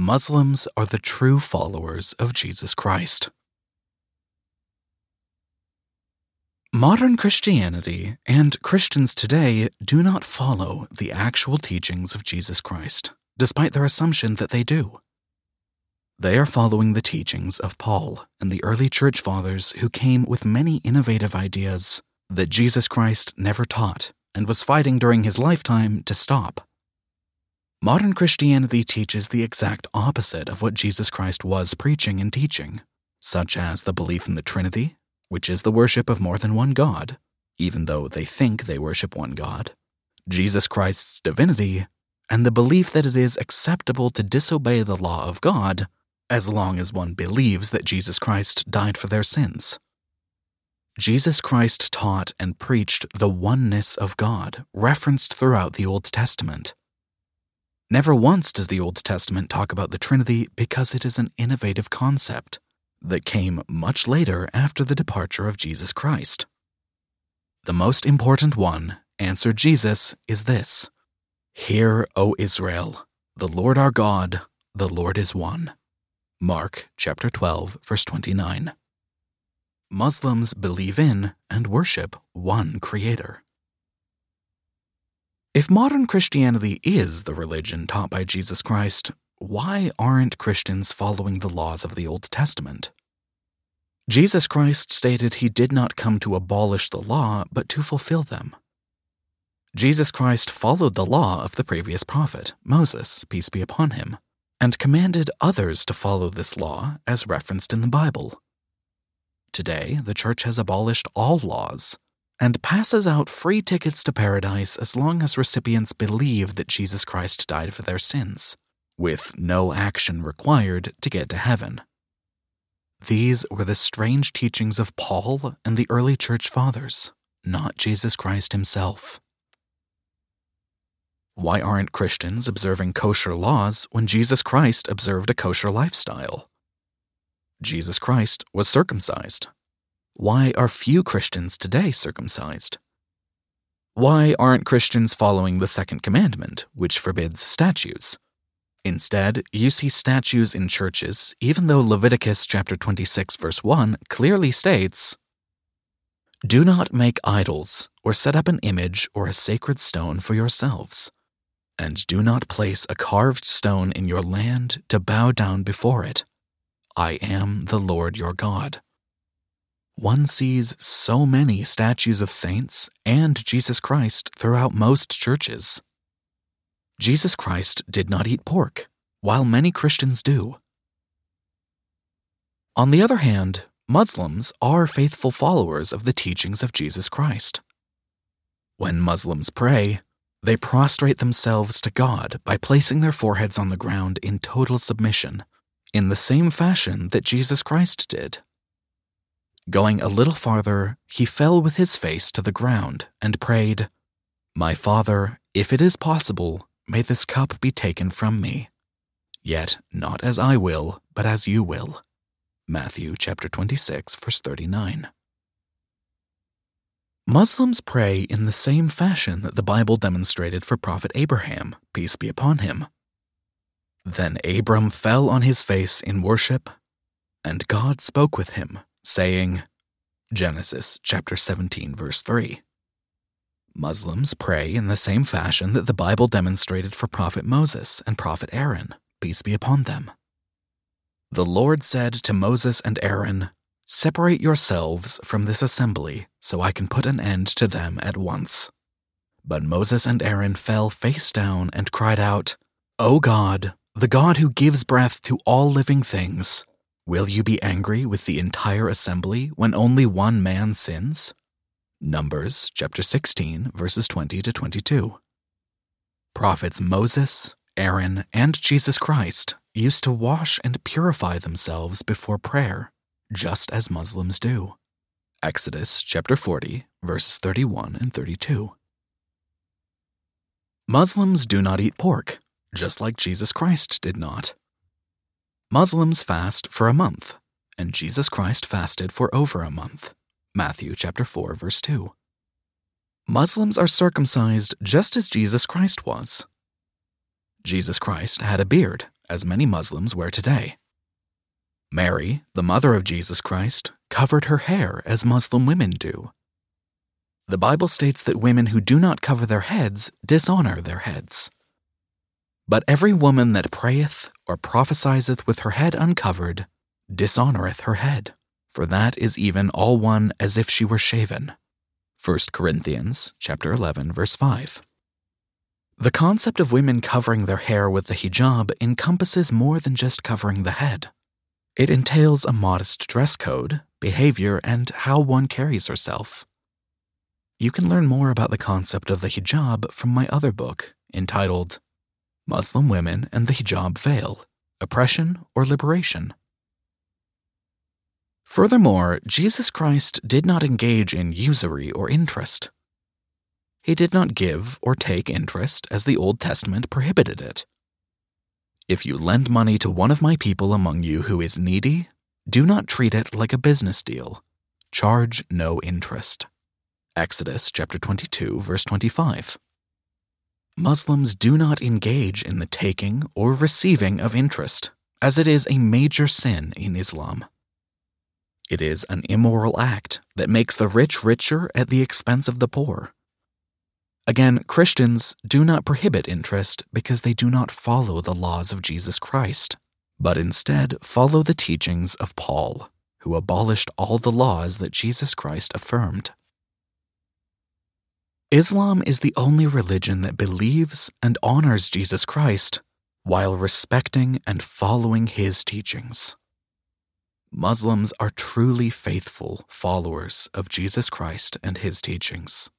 Muslims are the true followers of Jesus Christ. Modern Christianity and Christians today do not follow the actual teachings of Jesus Christ, despite their assumption that they do. They are following the teachings of Paul and the early church fathers who came with many innovative ideas that Jesus Christ never taught and was fighting during his lifetime to stop. Modern Christianity teaches the exact opposite of what Jesus Christ was preaching and teaching, such as the belief in the Trinity, which is the worship of more than one God, even though they think they worship one God, Jesus Christ's divinity, and the belief that it is acceptable to disobey the law of God as long as one believes that Jesus Christ died for their sins. Jesus Christ taught and preached the oneness of God, referenced throughout the Old Testament. Never once does the Old Testament talk about the Trinity because it is an innovative concept that came much later after the departure of Jesus Christ. The most important one, answered Jesus, is this Hear, O Israel, the Lord our God, the Lord is one. Mark chapter 12, verse 29. Muslims believe in and worship one Creator. If modern Christianity is the religion taught by Jesus Christ, why aren't Christians following the laws of the Old Testament? Jesus Christ stated he did not come to abolish the law, but to fulfill them. Jesus Christ followed the law of the previous prophet, Moses, peace be upon him, and commanded others to follow this law as referenced in the Bible. Today, the Church has abolished all laws and passes out free tickets to paradise as long as recipients believe that Jesus Christ died for their sins, with no action required to get to heaven. These were the strange teachings of Paul and the early church fathers, not Jesus Christ himself. Why aren't Christians observing kosher laws when Jesus Christ observed a kosher lifestyle? Jesus Christ was circumcised, why are few Christians today circumcised? Why aren't Christians following the second commandment, which forbids statues? Instead, you see statues in churches, even though Leviticus chapter 26 verse 1 clearly states, "Do not make idols or set up an image or a sacred stone for yourselves, and do not place a carved stone in your land to bow down before it. I am the Lord your God." One sees so many statues of saints and Jesus Christ throughout most churches. Jesus Christ did not eat pork, while many Christians do. On the other hand, Muslims are faithful followers of the teachings of Jesus Christ. When Muslims pray, they prostrate themselves to God by placing their foreheads on the ground in total submission, in the same fashion that Jesus Christ did. Going a little farther, he fell with his face to the ground and prayed, My Father, if it is possible, may this cup be taken from me. Yet not as I will, but as you will. Matthew chapter 26, verse 39. Muslims pray in the same fashion that the Bible demonstrated for Prophet Abraham, peace be upon him. Then Abram fell on his face in worship, and God spoke with him saying, Genesis chapter 17, verse 3. Muslims pray in the same fashion that the Bible demonstrated for Prophet Moses and Prophet Aaron, peace be upon them. The Lord said to Moses and Aaron, Separate yourselves from this assembly, so I can put an end to them at once. But Moses and Aaron fell face down and cried out, O God, the God who gives breath to all living things, Will you be angry with the entire assembly when only one man sins? Numbers chapter 16, verses 20 to 22. Prophets Moses, Aaron, and Jesus Christ used to wash and purify themselves before prayer, just as Muslims do. Exodus chapter 40, verses 31 and 32. Muslims do not eat pork, just like Jesus Christ did not. Muslims fast for a month, and Jesus Christ fasted for over a month. Matthew chapter 4 verse 2. Muslims are circumcised just as Jesus Christ was. Jesus Christ had a beard, as many Muslims wear today. Mary, the mother of Jesus Christ, covered her hair as Muslim women do. The Bible states that women who do not cover their heads dishonor their heads. But every woman that prayeth or prophesieth with her head uncovered dishonoreth her head, for that is even all one as if she were shaven. 1 Corinthians chapter 11 verse 5. The concept of women covering their hair with the hijab encompasses more than just covering the head. It entails a modest dress code, behavior, and how one carries herself. You can learn more about the concept of the hijab from my other book, entitled Muslim Women and the Hijab Veil Oppression or Liberation. Furthermore, Jesus Christ did not engage in usury or interest. He did not give or take interest as the Old Testament prohibited it. If you lend money to one of my people among you who is needy, do not treat it like a business deal. Charge no interest. Exodus chapter 22 verse 25. Muslims do not engage in the taking or receiving of interest, as it is a major sin in Islam. It is an immoral act that makes the rich richer at the expense of the poor. Again, Christians do not prohibit interest because they do not follow the laws of Jesus Christ, but instead follow the teachings of Paul, who abolished all the laws that Jesus Christ affirmed. Islam is the only religion that believes and honors Jesus Christ while respecting and following his teachings. Muslims are truly faithful followers of Jesus Christ and his teachings.